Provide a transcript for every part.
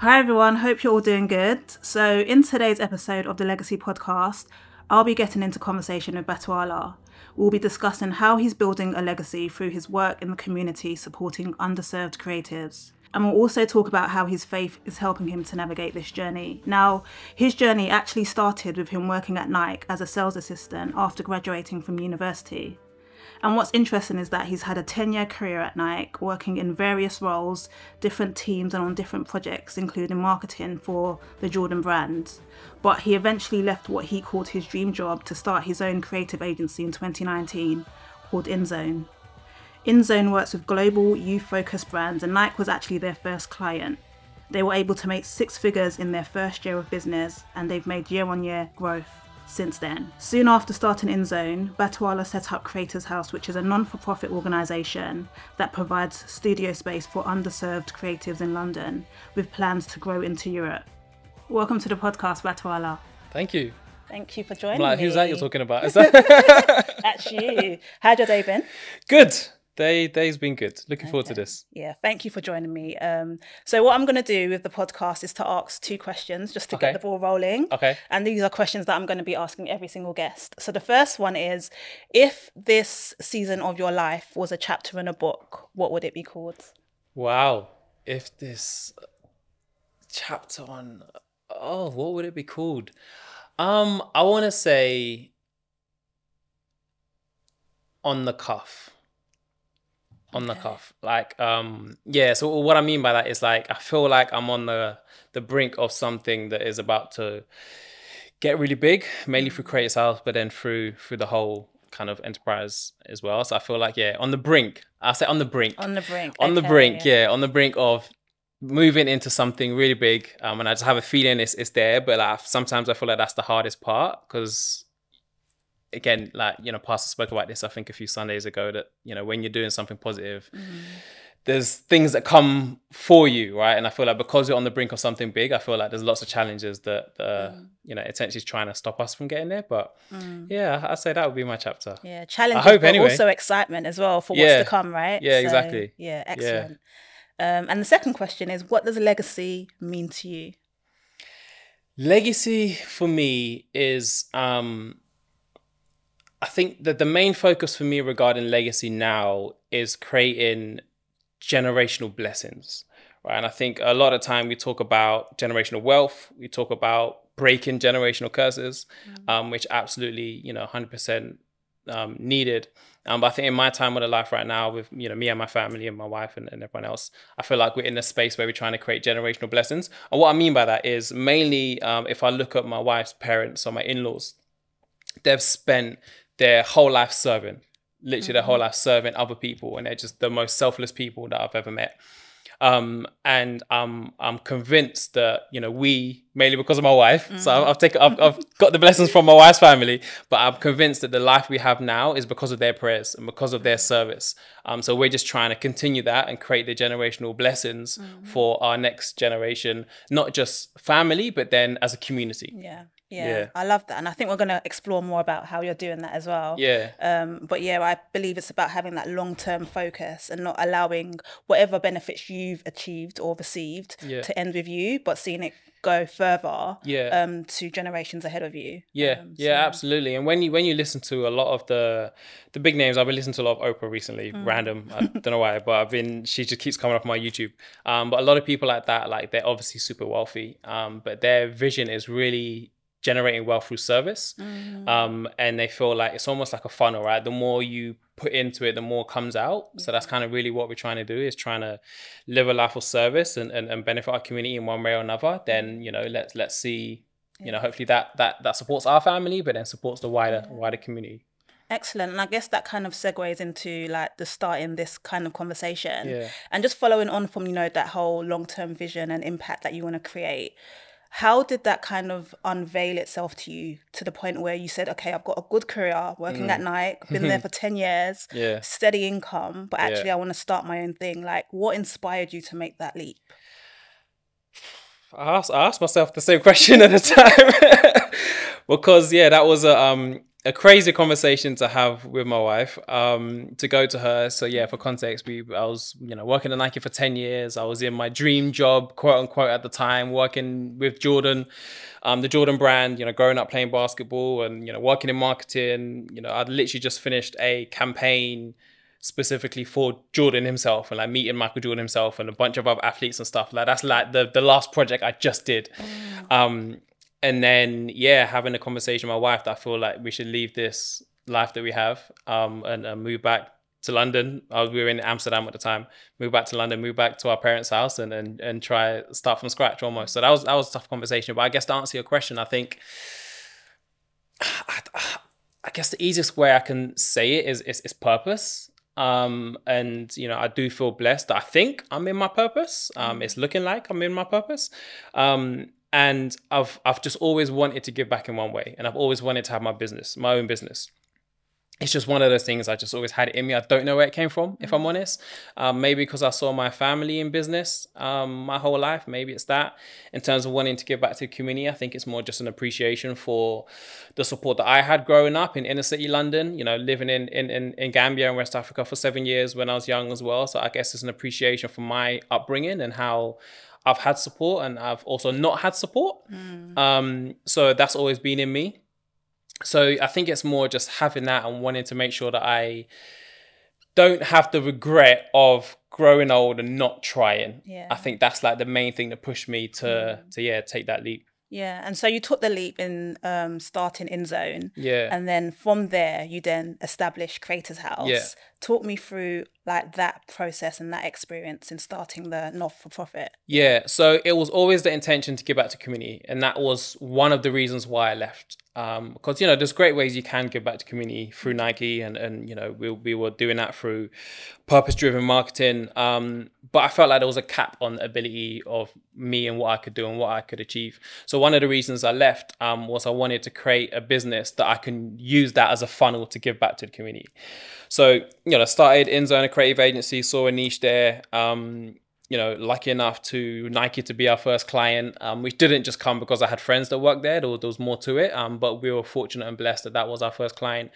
Hi, everyone. Hope you're all doing good. So, in today's episode of the Legacy Podcast, I'll be getting into conversation with Batuala. We'll be discussing how he's building a legacy through his work in the community supporting underserved creatives. And we'll also talk about how his faith is helping him to navigate this journey. Now, his journey actually started with him working at Nike as a sales assistant after graduating from university. And what's interesting is that he's had a 10 year career at Nike, working in various roles, different teams, and on different projects, including marketing for the Jordan brand. But he eventually left what he called his dream job to start his own creative agency in 2019 called InZone. InZone works with global youth focused brands, and Nike was actually their first client. They were able to make six figures in their first year of business, and they've made year on year growth since then. Soon after starting InZone, Batuala set up Creators House, which is a non for profit organisation that provides studio space for underserved creatives in London with plans to grow into Europe. Welcome to the podcast, Batuala. Thank you. Thank you for joining like, me. who's that you're talking about? Is that That's you. How'd your day been? good? Day day's been good. Looking forward to this. Yeah, thank you for joining me. Um, so what I'm going to do with the podcast is to ask two questions just to Okay. get the ball rolling. Okay. And these are questions that I'm going to be asking every single guest. So the first one is, if this season of your life was a chapter in a book, what would it be called? Wow. If this chapter on oh, what would it be called? Um, I want to say on the cuff. On the cuff. Like um yeah, so what I mean by that is like I feel like I'm on the the brink of something that is about to get really big, mainly through Creative House, but then through through the whole kind of enterprise as well. So I feel like yeah, on the brink. I say on the brink On the brink. on the okay. brink, yeah, on the brink of moving into something really big. Um, and I just have a feeling it's it's there, but like sometimes I feel like that's the hardest part because again, like you know, Pastor spoke about this I think a few Sundays ago that you know when you're doing something positive. There's things that come for you, right? And I feel like because you're on the brink of something big, I feel like there's lots of challenges that, uh, you know, essentially is trying to stop us from getting there. But yeah, I'd say that would be my chapter. Yeah, challenges, hope but anyway. also excitement as well for Yeah. what's to come, right? Yeah, exactly. Yeah, excellent. Um, and the second question is, what does legacy mean to you? Legacy for me is um I think that the main focus for me regarding legacy now is creating generational blessings. Right. And I think a lot of time we talk about generational wealth, we talk about breaking generational curses, um, which absolutely, you know, 100% um, needed. Um, but I think in my time of the life right now, with you know me and my family and my wife and, and everyone else, I feel like we're in a space where we're trying to create generational blessings. And what I mean by that is mainly um, if I look at my wife's parents or my in-laws, they've spent their whole life serving, literally their whole life serving other people, and they're just the most selfless people that I've ever met. Um, and I'm I'm convinced that you know we mainly because of my wife. So I've, I've taken I've, I've got the blessings from my wife's family, but I'm convinced that the life we have now is because of their prayers and because of their service. Um, so we're just trying to continue that and create the generational blessings for our next generation, not just family, but then as a community. Yeah, yeah, Yeah. I love that, and I think we're going to explore more about how you're doing that as well. Yeah. Um, but yeah, I believe it's about having that long-term focus and not allowing whatever benefits you've achieved or received Yeah. to end with you, but seeing it go further Yeah. um, to generations ahead of you. Yeah, Um, yeah, absolutely. And when you when you listen to a lot of the the big names, I've been listening to a lot of Oprah recently. Mm. Random, I don't know why, but I've been she just keeps coming up on my YouTube. Um, but a lot of people like that, like they're obviously super wealthy, um, but their vision is really generating wealth through service. Mm. Um, and they feel like it's almost like a funnel, right? The more you put into it, the more comes out. So that's kind of really what we're trying to do is trying to live a life of service and, and, and benefit our community in one way or another. Then, you know, let's let's see, you know, hopefully that that that supports our family, but then supports the wider wider community. Excellent. And I guess that kind of segues into like the starting this kind of conversation. Yeah. And just following on from, you know, that whole long term vision and impact that you want to create. How did that kind of unveil itself to you to the point where you said, okay, I've got a good career working at Nike, been there for 10 years, Mm. Yeah. steady income, but actually Yeah. I want to start my own thing. Like, what inspired you to make that leap? I asked, I asked myself the same question at the time because yeah, that was a um a crazy conversation to have with my wife. Um, to go to her. So yeah, for context, we I was you know working at Nike for ten years. I was in my dream job, quote unquote, at the time, working with Jordan, um, the Jordan brand. You know, growing up playing basketball and you know working in marketing. You know, I'd literally just finished a campaign specifically for Jordan himself and like meeting Michael Jordan himself and a bunch of other athletes and stuff. Like that's like the the last project I just did. Mm. Um, and then yeah, having a conversation with my wife that I feel like we should leave this life that we have um, and uh, move back to London. Was, we were in Amsterdam at the time. Move back to London, move back to our parents' house, and and and try start from scratch almost. So that was that was a tough conversation. But I guess to answer your question, I think. I, I guess the easiest way I can say it is is, is purpose. Um, and you know, I do feel blessed. I think I'm in my purpose. Um, it's looking like I'm in my purpose. Um, and I've I've just always wanted to give back in one way, and I've always wanted to have my business, my own business. It's just one of those things I just always had it in me. I don't know where it came from, if I'm mm. honest. Um, maybe because I saw my family in business um, my whole life. Maybe it's that. In terms of wanting to give back to the community, I think it's more just an appreciation for the support that I had growing up in inner city London. You know, living in in in, in Gambia and West Africa for seven years when I was young as well. So I guess it's an appreciation for my upbringing and how I've had support and I've also not had support. Mm. Um, so that's always been in me. So I think it's more just having that and wanting to make sure that I don't have the regret of growing old and not trying. Yeah. I think that's like the main thing that pushed me to mm. to yeah take that leap. Yeah, and so you took the leap in um, starting InZone. Yeah. And then from there, you then established Creators House. Yeah. Talk me through like that process and that experience in starting the not for profit. Yeah, so it was always the intention to give back to community, and that was one of the reasons why I left um, because you know there's great ways you can give back to community through Nike and and you know we, we were doing that through purpose driven marketing. Um, but I felt like there was a cap on the ability of me and what I could do and what I could achieve. So one of the reasons I left um, was I wanted to create a business that I can use that as a funnel to give back to the community. So you know I started InZone a creative agency saw a niche there. Um, you know, lucky enough to Nike to be our first client, um, which didn't just come because I had friends that worked there. There was, there was more to it, um, but we were fortunate and blessed that that was our first client.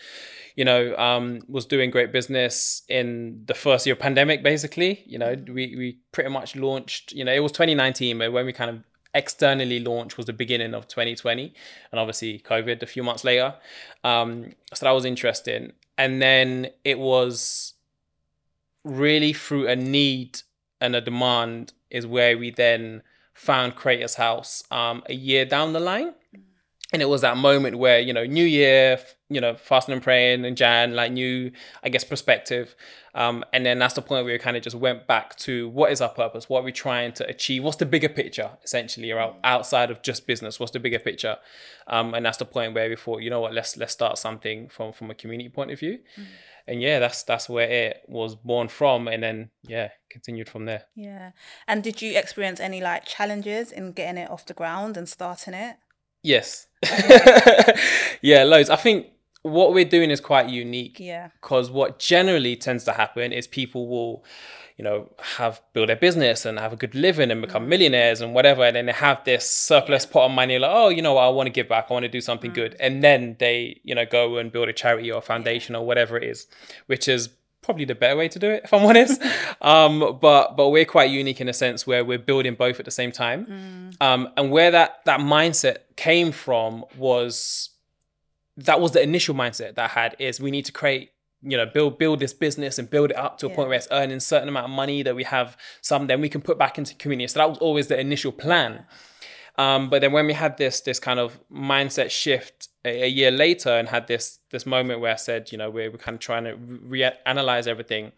You know, um, was doing great business in the first year of pandemic. Basically, you know, we we pretty much launched. You know, it was 2019, but when we kind of externally launched was the beginning of 2020, and obviously COVID a few months later. Um, so that was interesting, and then it was really through a need and a demand is where we then found Creators House um, a year down the line. And it was that moment where, you know, New Year, you know, fasting and praying and Jan, like new, I guess, perspective. Um, and then that's the point where we kind of just went back to what is our purpose? What are we trying to achieve? What's the bigger picture, essentially, around outside of just business? What's the bigger picture? Um, and that's the point where we thought, you know what, let's let's start something from from a community point of view. Mm-hmm and yeah, that's that's where it was born from, and then yeah, continued from there. Yeah, and did you experience any like challenges in getting it off the ground and starting it? Yes, yeah, loads. I think what we're doing is quite unique. Yeah, because what generally tends to happen is people will you know, have build their business and have a good living and become mm. millionaires and whatever. And then they have this surplus pot of money, like, oh, you know, what, I want to give back, I want to do something mm. good. And then they, you know, go and build a charity or a foundation or whatever it is, which is probably the better way to do it, if I'm honest. um, but but we're quite unique in a sense where we're building both at the same time. Mm. Um, and where that that mindset came from was that was the initial mindset that I had is we need to create you know build build this business and build it up to a yeah. point where it's earning a certain amount of money that we have some then we can put back into community so that was always the initial plan um, but then when we had this this kind of mindset shift a, a, year later and had this this moment where I said you know we're, we're kind of trying to reanalyze everything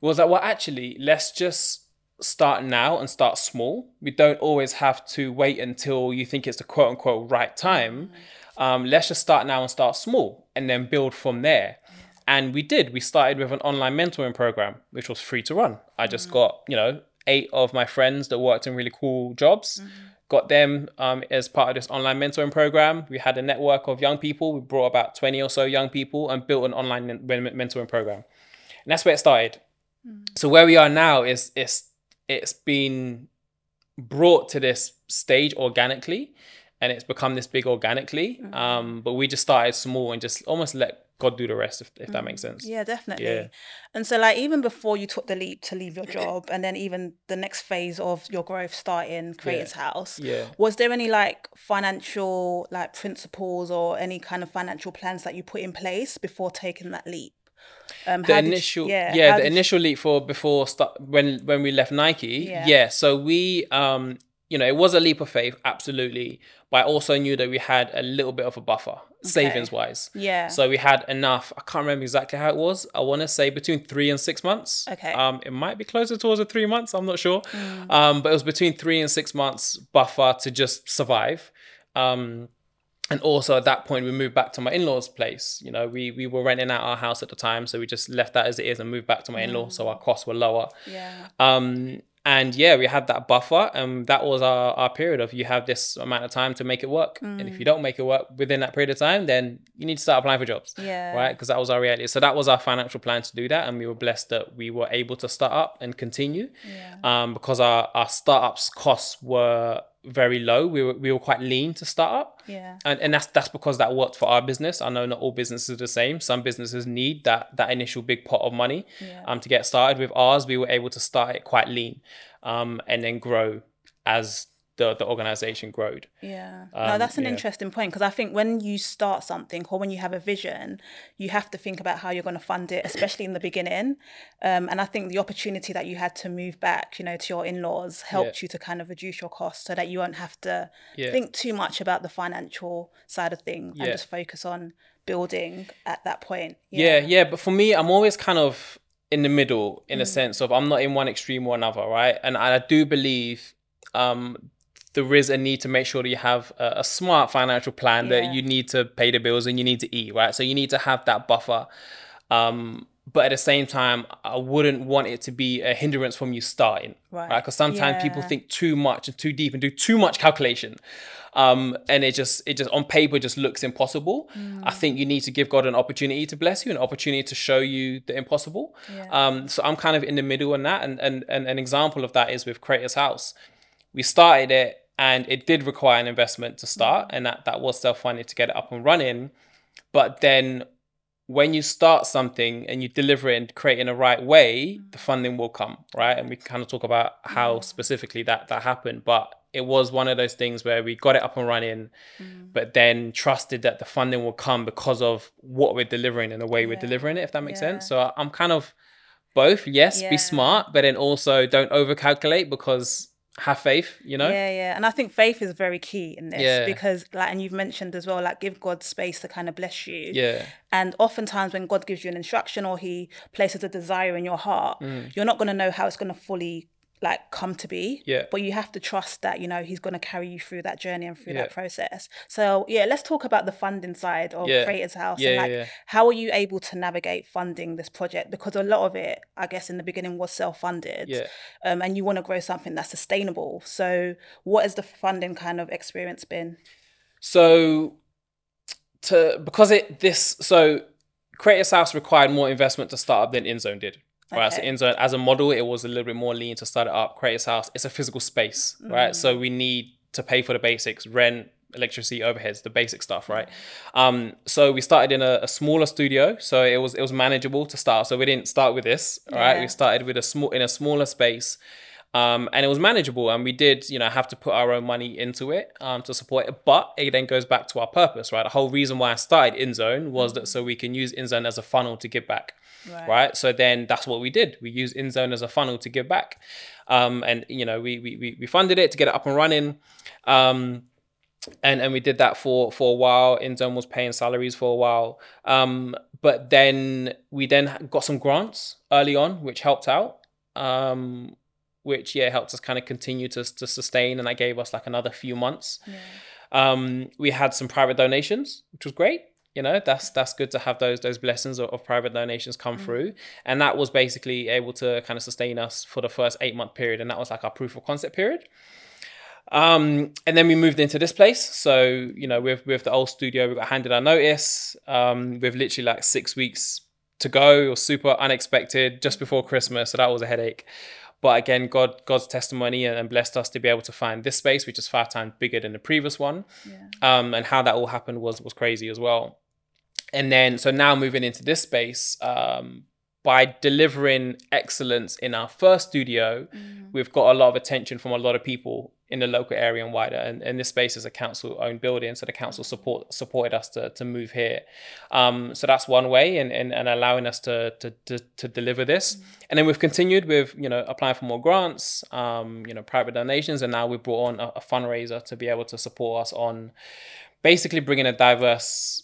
was that well actually let's just start now and start small we don't always have to wait until you think it's the quote unquote right time mm-hmm. um, let's just start now and start small and then build from there and we did. We started with an online mentoring program, which was free to run. I just mm-hmm. got, you know, eight of my friends that worked in really cool jobs, mm-hmm. Got them um, as part of this online mentoring program. We had a network of young people. We brought about 20 or so young people and built an online mentoring program. And that's where it started. Mm-hmm. So where we are now is it's it's been brought to this stage organically and it's become this big organically. Mm. Um, but we just started small and just almost let God do the rest, if, if that makes sense. Mm. Yeah, definitely. Yeah. And so, like, even before you took the leap to leave your job, and then even the next phase of your growth starting Creators House, Yeah. was there any like financial like principles or any kind of financial plans that you put in place before taking that leap? Um, the did you- initial yeah, yeah, the did you- initial leap for before start when when we left Nike Yeah. yeah. so we um you know it was a leap of faith absolutely but I also knew that we had a little bit of a buffer savings wise yeah. So we had enough. I can't remember exactly how it was. I want to say between 3 and 6 months. Okay. um it might be closer towards the 3 months I'm not sure. Mm. um but it was between 3 and 6 months buffer to just survive. Um and also at that point we moved back to my in-laws place. You know we we were renting out our house at the time so we just left that as it is and moved back to my in-law so our costs were lower. Yeah. Um and yeah we had that buffer and that was our, our period of you have this amount of time to make it work. And if you don't make it work within that period of time then you need to start applying for jobs Yeah. right? Because that was our reality. So that was our financial plan to do that and we were blessed that we were able to start up and continue yeah. um, because our, our startups costs were very low. We were, we were quite lean to start up. yeah And, and that's that's because that worked for our business. I know not all businesses are the same. Some businesses need that that initial big pot of money Yeah. um, to get started. With ours, we were able to start it quite lean um, and then grow as the, the organization growed. Yeah. no, Um, that's an yeah. interesting point because I think when you start something or when you have a vision, you have to think about how you're going to fund it, especially in the beginning. Um, and I think the opportunity that you had to move back, you know, to your in-laws helped you to kind of reduce your costs so that you won't have to Yeah. think too much about the financial side of things and just focus on building at that point. Yeah, yeah. But for me, I'm always kind of in the middle Mm. in a sense of I'm not in one extreme or another, right? And I do believe um, there is a need to make sure that you have a, a smart financial plan Yeah. that you need to pay the bills and you need to eat, right? So you need to have that buffer. Um, but at the same time, I wouldn't want it to be a hindrance from you starting, Right. right? Because sometimes people think too much and too deep and do too much calculation, um, and it just it just on paper just looks impossible. I think you need to give God an opportunity to bless you, an opportunity to show you the impossible. Yeah. Um, so I'm kind of in the middle on that, and and and an example of that is with Creators House. We started it, and it did require an investment to start, and that that was self funded to get it up and running. But then when you start something and you deliver it and create it in the right way, the funding will come, right? And we can kind of talk about how specifically that that happened. But it was one of those things where we got it up and running, mm. but then trusted that the funding will come because of what we're delivering and the way we're delivering it, if that makes Yeah. sense. So I'm kind of both. Yes, Yeah. be smart, but then also don't overcalculate because have faith, you know? Yeah, yeah. And I think faith is very key in this Yeah. because like and you've mentioned as well, like give God space to kind of bless you. Yeah. And oftentimes when God gives you an instruction or he places a desire in your heart, Mm. you're not gonna know how it's gonna fully like come to be. Yeah. But you have to trust that, you know, he's gonna carry you through that journey and through Yeah. that process. So yeah, let's talk about the funding side of Yeah. Creators House Yeah, and yeah, like yeah. how are you able to navigate funding this project? Because a lot of it, I guess in the beginning was self-funded Yeah. um, and you want to grow something that's sustainable. So, what has the funding kind of experience been? So to because it this so Creators House required more investment to start up than InZone did. Right. So Okay. InZone as a model, it was a little bit more lean to start it up. Creators House, it's a physical space, right? So we need to pay for the basics, rent, electricity, overheads, the basic stuff, right? Um, so we started in a, a smaller studio, so it was it was manageable to start. So we didn't start with this, all right? Yeah. We started with a small in a smaller space. Um, and it was manageable, and we did, you know, have to put our own money into it um, to support it. But it then goes back to our purpose, right? The whole reason why I started InZone was that so we can use InZone as a funnel to give back, Right. right? So then that's what we did. We used InZone as a funnel to give back, um, and you know, we we we- funded it to get it up and running. Um, and and we did that for for a while. InZone was paying salaries for a while, um, but then we then got some grants early on, which helped out. Um, which yeah helped us kind of continue to to sustain, and that gave us like another few months. Yeah. Um, we had some private donations, which was great. You know, that's that's good to have those those blessings of, of private donations come through, and that was basically able to kind of sustain us for the first eight month period, and that was like our proof of concept period. Um, and then we moved into this place. So, you know, with with the old studio, we got handed our notice. Um, with literally like six weeks to go. It was super unexpected just before Christmas, so that was a headache. But again, God God's testimony and blessed us to be able to find this space, which is five times bigger than the previous one. Yeah. Um, and how that all happened was was crazy as well. And then so now moving into this space, um, by delivering excellence in our first studio, Mm. we've got a lot of attention from a lot of people in the local area and wider. And, and this space is a council owned building, so the council support supported us to, to move here. Um, so that's one way, and, and, and allowing us to, to to to deliver this. And then we've continued with you know applying for more grants, um, you know private donations, and now we've brought on a, a fundraiser to be able to support us on basically bringing a diverse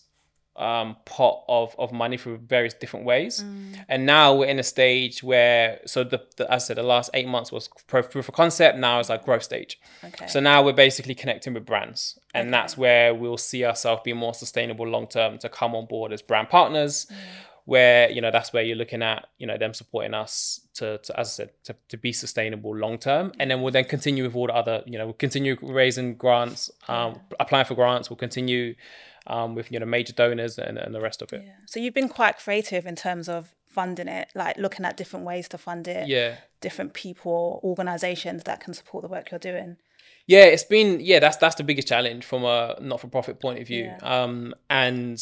um, pot of, of money through various different ways. Mm. And now we're in a stage where, so the, the as I said, the last eight months was proof of concept. Now it's like growth stage. Okay. So now we're basically connecting with brands, and Okay. that's where we'll see ourselves be more sustainable long term to come on board as brand partners. Mm. Where you know that's where you're looking at you know them supporting us to, to as I said to, to be sustainable long term, and then we'll then continue with all the other you know we'll continue raising grants, um, applying for grants. We'll continue um, with you know major donors and, and the rest of it. yeah. So you've been quite creative in terms of funding it, like looking at different ways to fund it, Yeah. different people, organizations that can support the work you're doing. Yeah, it's been yeah, that's that's the biggest challenge from a not for profit point of view. Yeah. Um and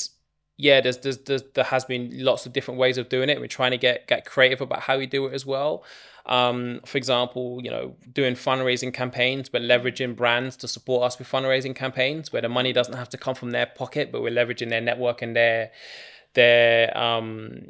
yeah, there's, there's there's there has been lots of different ways of doing it. We're trying to get get creative about how we do it as well. Um, for example, you know, doing fundraising campaigns, but leveraging brands to support us with fundraising campaigns where the money doesn't have to come from their pocket, but we're leveraging their network and their their um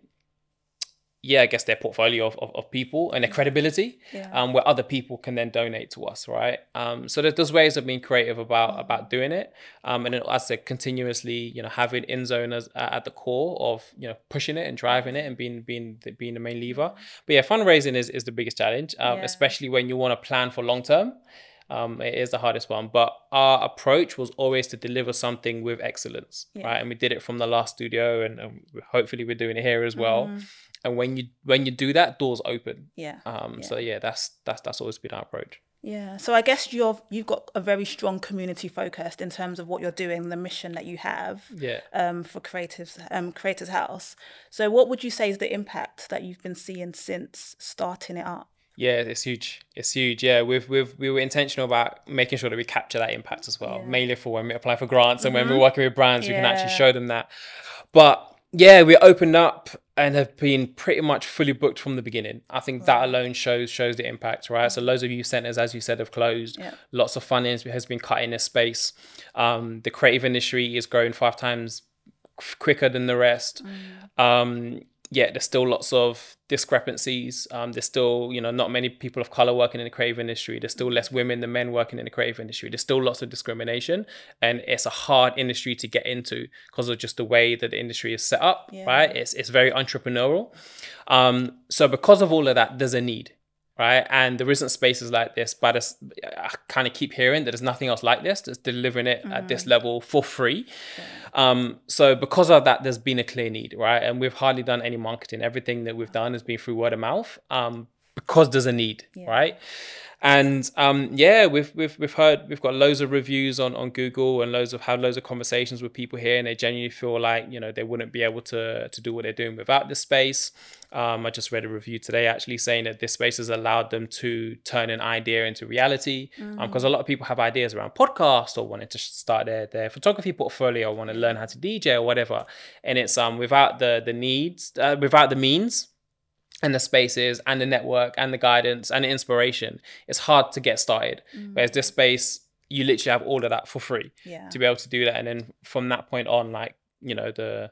yeah, I guess their portfolio of, of, of people and their credibility, Yeah. um, where other people can then donate to us, right? Um, so there's, there's ways of being creative about about doing it, um, and then, as I said, continuously, you know, having InZone as uh, at the core of you know pushing it and driving it and being being the, being the main lever. But yeah, fundraising is is the biggest challenge, um, Yeah. especially when you want to plan for long term. Um, it is the hardest one, but our approach was always to deliver something with excellence, Yeah. right? And we did it from the last studio, and, and hopefully we're doing it here as well Mhm. And when you when you do that doors open Yeah. um so yeah that's that's that's always been our approach Yeah. So I guess you've you've got a very strong community focused in terms of what you're doing, the mission that you have yeah um, for Creatives um, Creators House. So what would you say is the impact that you've been seeing since starting it up? yeah it's huge it's huge yeah we've we've we were intentional about making sure that we capture that impact as well Yeah. mainly for when we apply for grants and when we're working with brands we can actually show them that but yeah we opened up and have been pretty much fully booked from the beginning. I think that alone shows shows the impact right? So loads of youth centers as you said have closed. Yeah. lots of funding has been cut in this space. Um the creative industry is growing five times quicker than the rest. Um yeah there's still lots of discrepancies. Um there's still you know not many people of color working in the creative industry. There's still less women than men working in the creative industry. There's still lots of discrimination and it's a hard industry to get into because of just the way that the industry is set up Yeah. right? It's, it's very entrepreneurial. Um so because of all of that there's a need right? And there isn't spaces like this, but it's- I kind of keep hearing that there's nothing else like this that's delivering it at this level for free. Um, so because of that, there's been a clear need, right? And we've hardly done any marketing. Everything that we've done has been through word of mouth, um, because there's a need, Yeah. right? And um, yeah, we've we've we've heard we've got loads of reviews on, on Google and loads of had loads of conversations with people here, and they genuinely feel like you know they wouldn't be able to to do what they're doing without this space. Um, I just read a review today actually saying that this space has allowed them to turn an idea into reality. Because a lot of people have ideas around podcasts or wanting to start their their photography portfolio, or want to learn how to DJ or whatever, and it's um without the the needs, uh, without the means and the spaces and the network and the guidance and the inspiration, it's hard to get started. Mm. Whereas this space, you literally have all of that for free Yeah. to be able to do that. And then from that point on, like, you know, the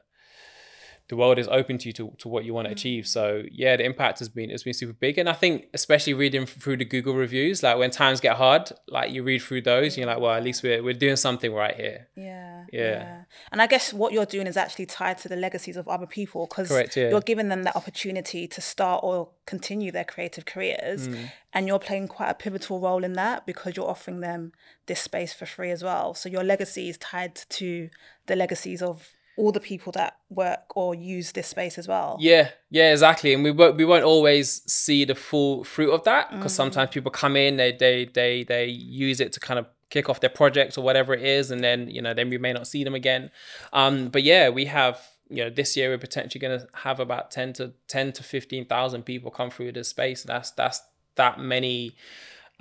the world is open to you to, to what you want to achieve. So yeah, the impact has been it's been super big. And I think especially reading through the Google reviews, like when times get hard, like you read through those, you're like, well, at least we're we're doing something right here. Yeah, Yeah. And I guess what you're doing is actually tied to the legacies of other people because yeah. you're giving them that opportunity to start or continue their creative careers. Mm. And you're playing quite a pivotal role in that because you're offering them this space for free as well. So your legacy is tied to the legacies of all the people that work or use this space as well. Yeah, yeah, exactly. And we won't we won't always see the full fruit of that because sometimes people come in, they they they they use it to kind of kick off their projects or whatever it is, and then you know then we may not see them again. Um, but yeah, we have you know this year we're potentially going to have about ten to ten to fifteen thousand people come through this space. That's that's that many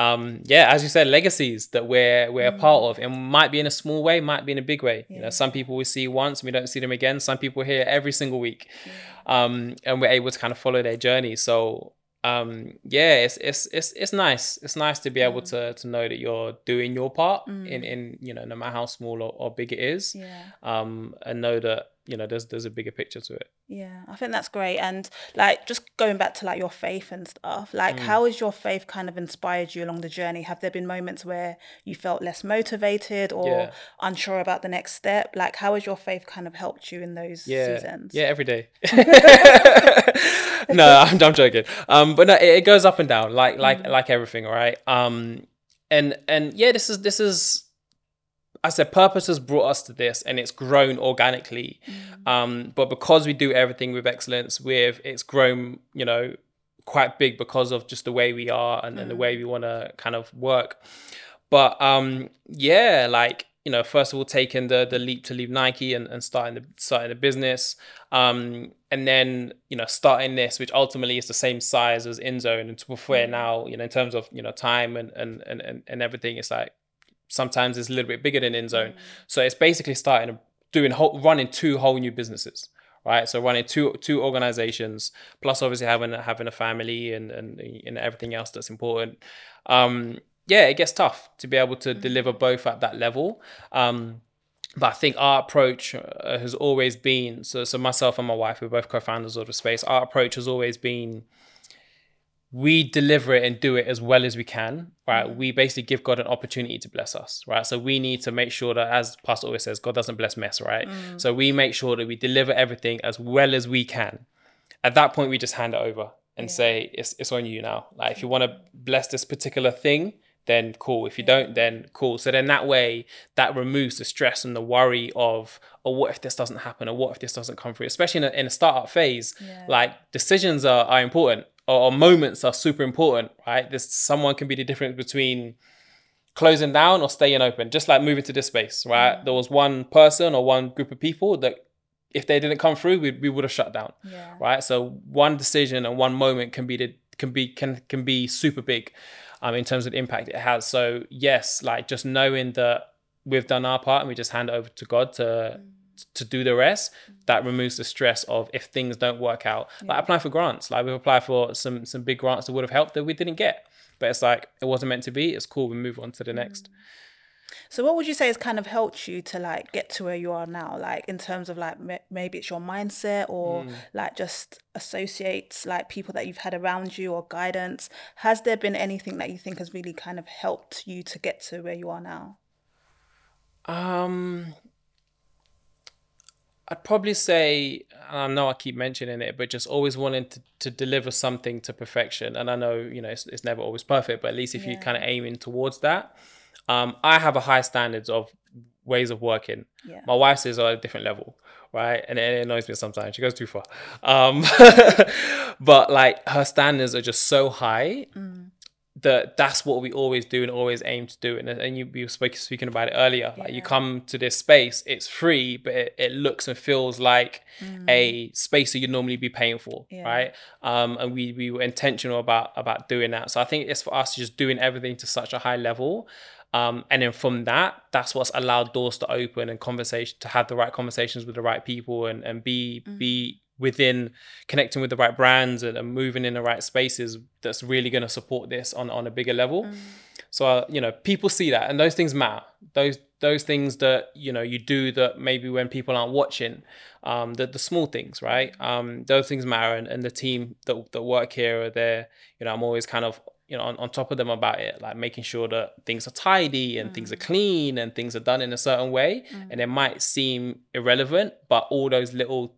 um, yeah, as you said, legacies that we're we're mm. a part of, and might be in a small way, might be in a big way. Yeah. You know, some people we see once, we don't see them again. Some people here every single week, yeah. um, and we're able to kind of follow their journey. So um, yeah, it's it's it's it's nice. It's nice to be able mm. to to know that you're doing your part mm. in in you know no matter how small or, or big it is. Yeah. Um, and know that you know there's there's a bigger picture to it yeah i think that's great and like just going back to like your faith and stuff like mm. how has your faith kind of inspired you along the journey have there been moments where you felt less motivated or yeah. unsure about the next step like how has your faith kind of helped you in those yeah. seasons yeah every day no I'm, I'm joking um but no it, it goes up and down like like mm. like everything right um and and yeah this is this is I said purpose has brought us to this and it's grown organically. Mm. Um, but because we do everything with excellence, with it's grown, you know, quite big because of just the way we are and, mm. and the way mm. we want to kind of work. But um, yeah, like you know, first of all, taking the the leap to leave Nike and, and starting the starting the business, um, and then you know starting this, which ultimately is the same size as InZone, and to where mm. now, you know, in terms of you know time and and and and everything, it's like sometimes it's a little bit bigger than InZone. Mm. So it's basically starting doing whole, running two whole new businesses, right? So running two two organizations, plus obviously having having a family and and, and everything else that's important. Um, yeah, it gets tough to be able to mm. deliver both at that level. Um, but I think our approach uh, has always been so. So myself and my wife, we're both co-founders of the space. Our approach has always been we deliver it and do it as well as we can, right? Mm. We basically give God an opportunity to bless us, right? So we need to make sure that, as Pastor always says, God doesn't bless mess, right? Mm. So we make sure that we deliver everything as well as we can. At that point, we just hand it over and yeah. say, it's, it's on you now. Like, if you want to bless this particular thing, then cool. If you don't, then cool. So then that way, that removes the stress and the worry of, oh, what if this doesn't happen? Or what if this doesn't come through? Especially in a, in a startup phase, yeah. like decisions are, are important or, or moments are super important, right? This someone can be the difference between closing down or staying open, just like moving to this space, right? Yeah. There was one person or one group of people that if they didn't come through, we, we would have shut down, yeah. right? So one decision and one moment can be the, can be can can be super big, um, in terms of the impact it has. So yes, like just knowing that we've done our part and we just hand it over to God to. Mm to do the rest, that removes the stress of if things don't work out. Yeah. Like applying for grants, like we've applied for some some big grants that would have helped that we didn't get, but it's like it wasn't meant to be. It's cool. We move on to the next. Mm. So what would you say has kind of helped you to like get to where you are now? Like in terms of like maybe it's your mindset or mm. like just associates like people that you've had around you or guidance. Has there been anything that you think has really kind of helped you to get to where you are now? Um I'd probably say, I know I keep mentioning it, but just always wanting to, to deliver something to perfection. And I know, you know, it's, it's never always perfect, but at least if yeah. you're kind of aiming towards that, um, I have a high standards of ways of working. Yeah. My wife says at a different level, right? And it, annoys me sometimes. She goes too far. Um, but like her standards are just so high. Mm that that's what we always do and always aim to do. And, and you, you were speaking about it earlier. Yeah. Like you come to this space, it's free, but it, it looks and feels like mm. a space that you'd normally be paying for, yeah. right? Um, and we, we were intentional about about doing that. So I think it's for us just doing everything to such a high level. Um, and then from that, that's what's allowed doors to open and conversation to have the right conversations with the right people and and be mm. be within connecting with the right brands and, and moving in the right spaces that's really going to support this on, on a bigger level. Mm. So uh, you know, people see that, and those things matter. Those those things that you know you do that maybe when people aren't watching, um, the the small things, right? Mm. Um, those things matter, and, and the team that that work here are there. You know, I'm always kind of you know on, on top of them about it, like making sure that things are tidy and mm. things are mm. clean and things are done in a certain way. Mm. And it might seem irrelevant, but all those little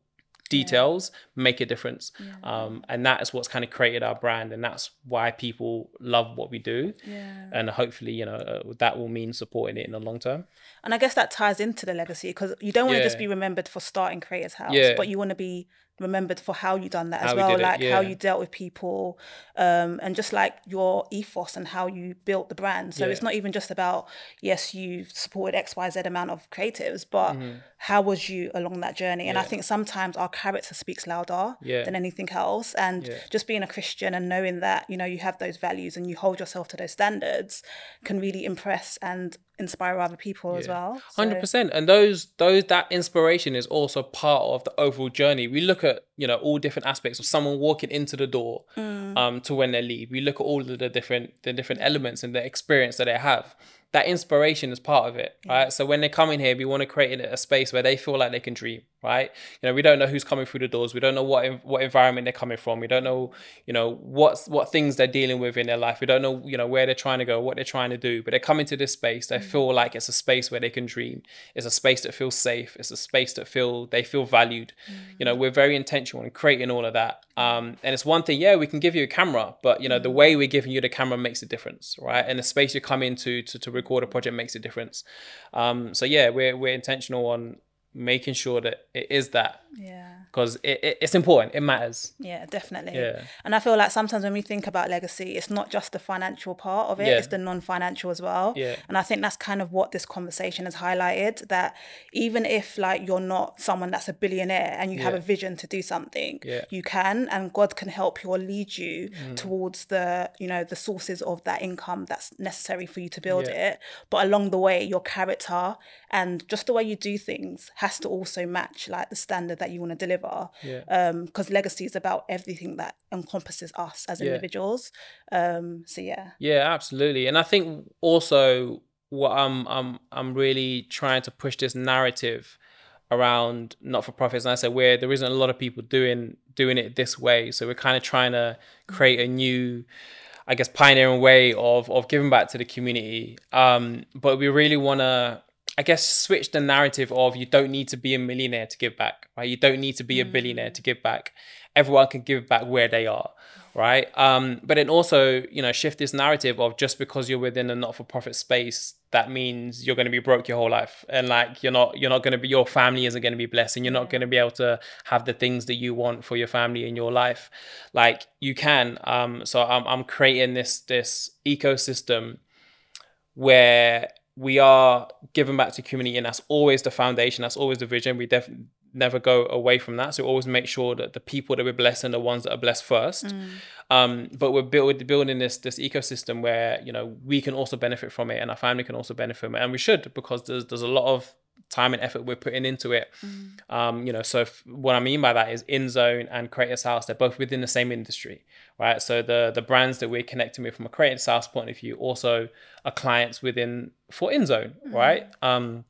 details yeah. make a difference yeah. um, and that is what's kind of created our brand and that's why people love what we do yeah. and hopefully you know uh, that will mean supporting it in the long term and i guess that ties into the legacy because you don't want to just be remembered for starting creators house but you want to be remembered for how you done that as How we well it, like yeah. how you dealt with people um and just like your ethos and how you built the brand so Yeah. it's not even just about yes you supported xyz amount of creatives but how was you along that journey and i Mm-hmm. Think sometimes our character speaks louder Yeah. than anything else and Yeah. just being a christian and knowing that you know you have those values and you hold yourself to those standards can really impress and inspire other people as well So- Hundred percent, and those those that inspiration is also part of the overall journey. We look at you know all different aspects of someone walking into the door, Mm. um, to when they leave. We look at all of the different the different elements and the experience that they have. That inspiration is part of it, right? So when they come in here, we want to create a space where they feel like they can dream, right? You know, we don't know who's coming through the doors. We don't know what what environment they're coming from. We don't know, you know, what's what things they're dealing with in their life. We don't know, you know, where they're trying to go, what they're trying to do. But they come into this space, they mm. feel like it's a space where they can dream. It's a space that feels safe. It's a space that feel they feel valued. Mm. You know, we're very intentional in creating all of that. Um, and it's one thing, yeah, we can give you a camera, but you know, the way we're giving you the camera makes a difference, right? And the space you come into to, to record a project makes a difference. Um, so yeah, we're we're intentional on making sure that it is that yeah because it, it, it's important. It matters. Yeah, definitely. Yeah. And I feel like sometimes when we think about legacy, it's not just the financial part of it, Yeah. it's the non financial as well. Yeah. And I think that's kind of what this conversation has highlighted that even if like you're not someone that's a billionaire and you have a vision to do something, Yeah. Mm. you can and God can help you or lead you towards the, you know, the sources of that income that's necessary for you to build Yeah. it. But along the way, your character and just the way you do things has to also match like the standard that you want to deliver Yeah. because legacy is about everything that encompasses us as Yeah. individuals. Um, so yeah, Yeah, absolutely. And I think also what I'm I'm I'm really trying to push this narrative around not for profits. And I said where there isn't a lot of people doing doing it this way. So we're kind of trying to create a new I guess pioneering way of of giving back to the community. Um, but we really want to I guess switch the narrative of you don't need to be a millionaire to give back, right? You don't need to be a billionaire to give back. Everyone can give back where they are, right? Um, but then also, you know, shift this narrative of just because you're within a not-for-profit space, that means you're going to be broke your whole life, and like you're not, you're not going to be, your family isn't going to be blessed, and you're not going to be able to have the things that you want for your family in your life. Like you can. Um, so I'm, I'm creating this this ecosystem where we are giving back to community and that's always the foundation that's always the vision. We definitely never go away from that. So we always make sure that the people that we're blessing are the ones that are blessed first. Um, but we're build, building this this ecosystem where you know we can also benefit from it and our family can also benefit from it. And we should because there's there's a lot of time and effort we're putting into it. Um, you know so if, what i mean by that is inzone and creators house they're both within the same industry right? So the the brands that we're connecting with from a creators house point of view also are clients within for in inzone right? Um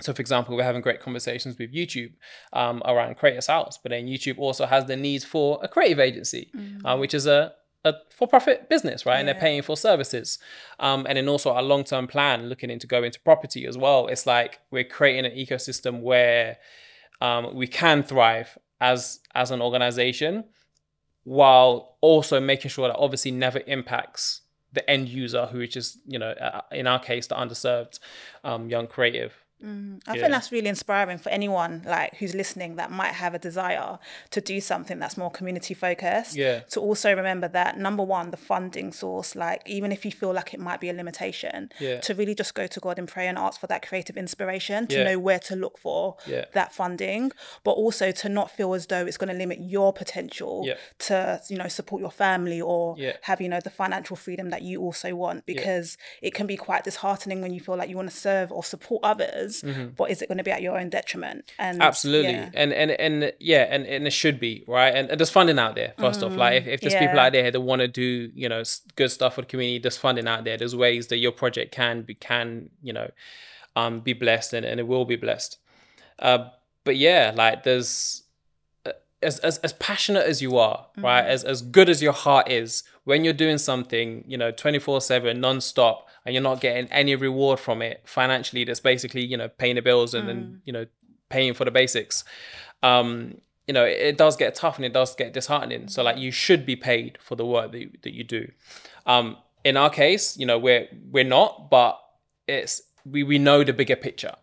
so, for example, we're having great conversations with YouTube um, around Creators House, but then YouTube also has the needs for a creative agency, uh, which is a, a for-profit business, right? And they're paying for services. Um, and then also our long-term plan, looking into go into property as well. It's like we're creating an ecosystem where um, we can thrive as as an organization, while also making sure that obviously never impacts the end user, who is just you know, uh, in our case, the underserved um, young creative. Mm-hmm. I Yeah. think that's really inspiring for anyone like who's listening that might have a desire to do something that's more community focused. Yeah. To also remember that number one, the funding source, like even if you feel like it might be a limitation, Yeah. to really just go to God in prayer and ask for that creative inspiration to Yeah. know where to look for Yeah. that funding, but also to not feel as though it's going to limit your potential to you know support your family or have you know the financial freedom that you also want because it can be quite disheartening when you feel like you want to serve or support others but is it going to be at your own detriment and Mm-hmm. Absolutely, yeah. and and and yeah, and, and it should be right. And, and there's funding out there. First off, like if, if there's people Mm, out there that want to do you know good stuff for the community, there's funding out there. There's ways that your project can be can you know um be blessed and, and it will be blessed. Uh, but yeah, like there's as, as as passionate as you are, right? As as good as your heart is, when you're doing something, you know, 24/7 non-stop and you're not getting any reward from it financially that's basically, you know, paying the bills and then, you know, paying for the basics. Um, you know, it, it does get tough and it does get disheartening. So like you should be paid for the work that you, that you do. Um, in our case, you know, we're we're not, but it's we we know the bigger picture.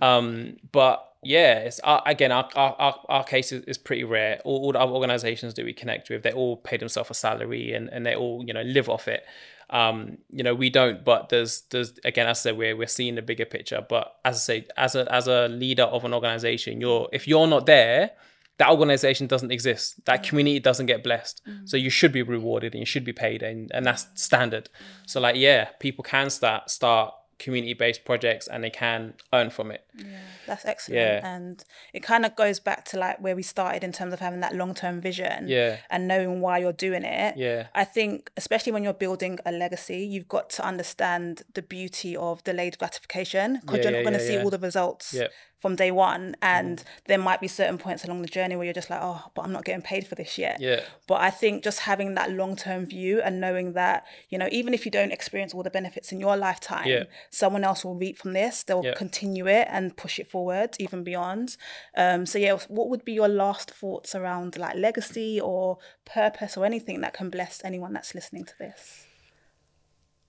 Um, but yeah, it's uh, again our, our our our case is, is pretty rare. All, all the other organizations that we connect with, they all pay themselves a salary and, and they all you know live off it. Um, you know, we don't, but there's there's again, as I said, we're we're seeing the bigger picture. But as I say, as a as a leader of an organization, you're if you're not there, that organization doesn't exist. That community doesn't get blessed. So you should be rewarded and you should be paid, and and that's standard. So like, yeah, people can start start community based projects and they can earn from it. Yeah, that's excellent. Yeah. And it kind of goes back to like where we started in terms of having that long term vision Yeah. and knowing why you're doing it. Yeah. I think, especially when you're building a legacy, you've got to understand the beauty of delayed gratification because Yeah, you're not going to see all the results. From day one. And there might be certain points along the journey where you're just like, oh, but I'm not getting paid for this yet. Yeah. But I think just having that long term view and knowing that, you know, even if you don't experience all the benefits in your lifetime, Yeah. someone else will reap from this. They'll Yeah. continue it and push it forward even beyond. Um, so yeah, what would be your last thoughts around like legacy or purpose or anything that can bless anyone that's listening to this?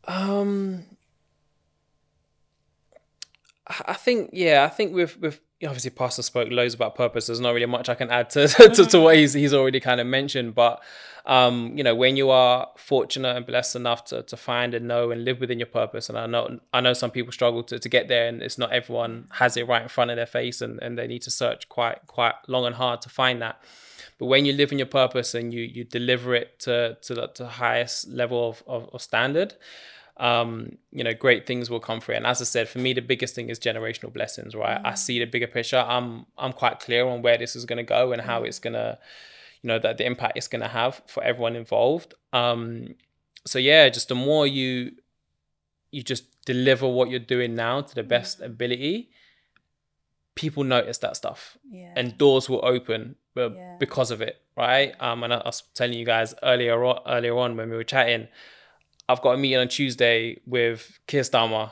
Um, I think yeah, I think with with obviously Pastor spoke loads about purpose. There's not really much I can add to to, to what he's he's already kind of mentioned. But um, you know, when you are fortunate and blessed enough to to find and know and live within your purpose, and I know I know some people struggle to to get there, and it's not everyone has it right in front of their face, and and they need to search quite quite long and hard to find that. But when you live in your purpose and you you deliver it to to the, to the highest level of, of, of standard, um, you know, great things will come through. And as I said, for me, the biggest thing is generational blessings, right? I see the bigger picture. I'm I'm quite clear on where this is going to go and how it's going to, you know, that the impact it's going to have for everyone involved. Um, so yeah, just the more you you just deliver what you're doing now to the best ability, people notice that stuff Yeah. and doors will open uh, Yeah. because of it, right? Um, and I, I was telling you guys earlier on, earlier on when we were chatting, I've got a meeting on Tuesday with Keir Starmer,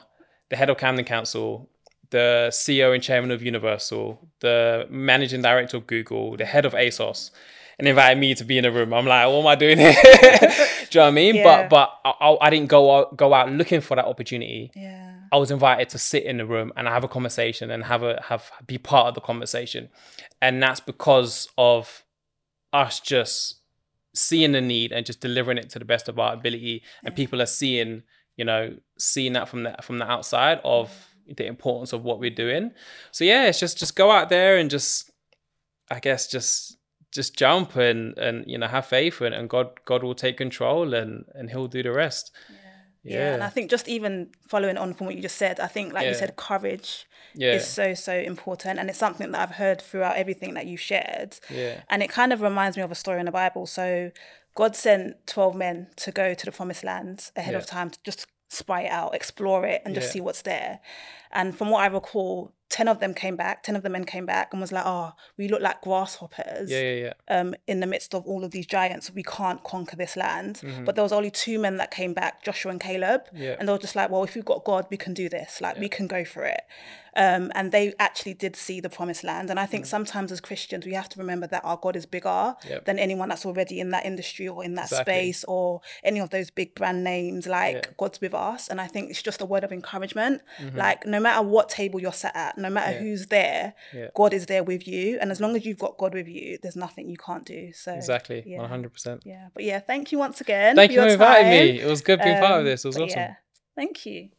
the head of Camden Council, the CEO and chairman of Universal, the managing director of Google, the head of ASOS, and invited me to be in the room. I'm like, what am I doing here? Do you know what I mean? Yeah. But but I, I- I didn't go out go out looking for that opportunity. yeah. I was invited to sit in the room and have a conversation and have a have be part of the conversation, and that's because of us just seeing the need and just delivering it to the best of our ability, and people are seeing you know seeing that from the from the outside of the importance of what we're doing. So yeah, it's just just go out there and just I guess just just jump and and you know have faith and, and God God will take control and and He'll do the rest. Yeah. And I think just even following on from what you just said, I think like you said, courage Yeah. is so, so important. And it's something that I've heard throughout everything that you shared. Yeah. And it kind of reminds me of a story in the Bible. So God sent 12 men to go to the promised land ahead of time to just spy it out, explore it, and just Yeah. see what's there. And from what I recall, 10 of them came back, 10 of the men came back and was like, oh, we look like grasshoppers Yeah, yeah, yeah. um, in the midst of all of these giants. We can't conquer this land. Mm-hmm. But there was only two men that came back, Joshua and Caleb. Yeah. And they were just like, well, if we've got God, we can do this. Like, we can go for it. Um, and they actually did see the promised land. And I think sometimes as Christians, we have to remember that our God is bigger Mm. Yep. than anyone that's already in that industry or in that Exactly. space or any of those big brand names. Like, Yeah. God's with us. And I think it's just a word of encouragement. Mm-hmm. Like, no matter what table you're sat at, no matter who's there, Yeah. God is there with you. And as long as you've got God with you, there's nothing you can't do. So, Exactly. yeah. One hundred percent. Yeah. But yeah, thank you once again. Thank for you for inviting me. It was good being part of Um, this. It was awesome. Yeah, thank you.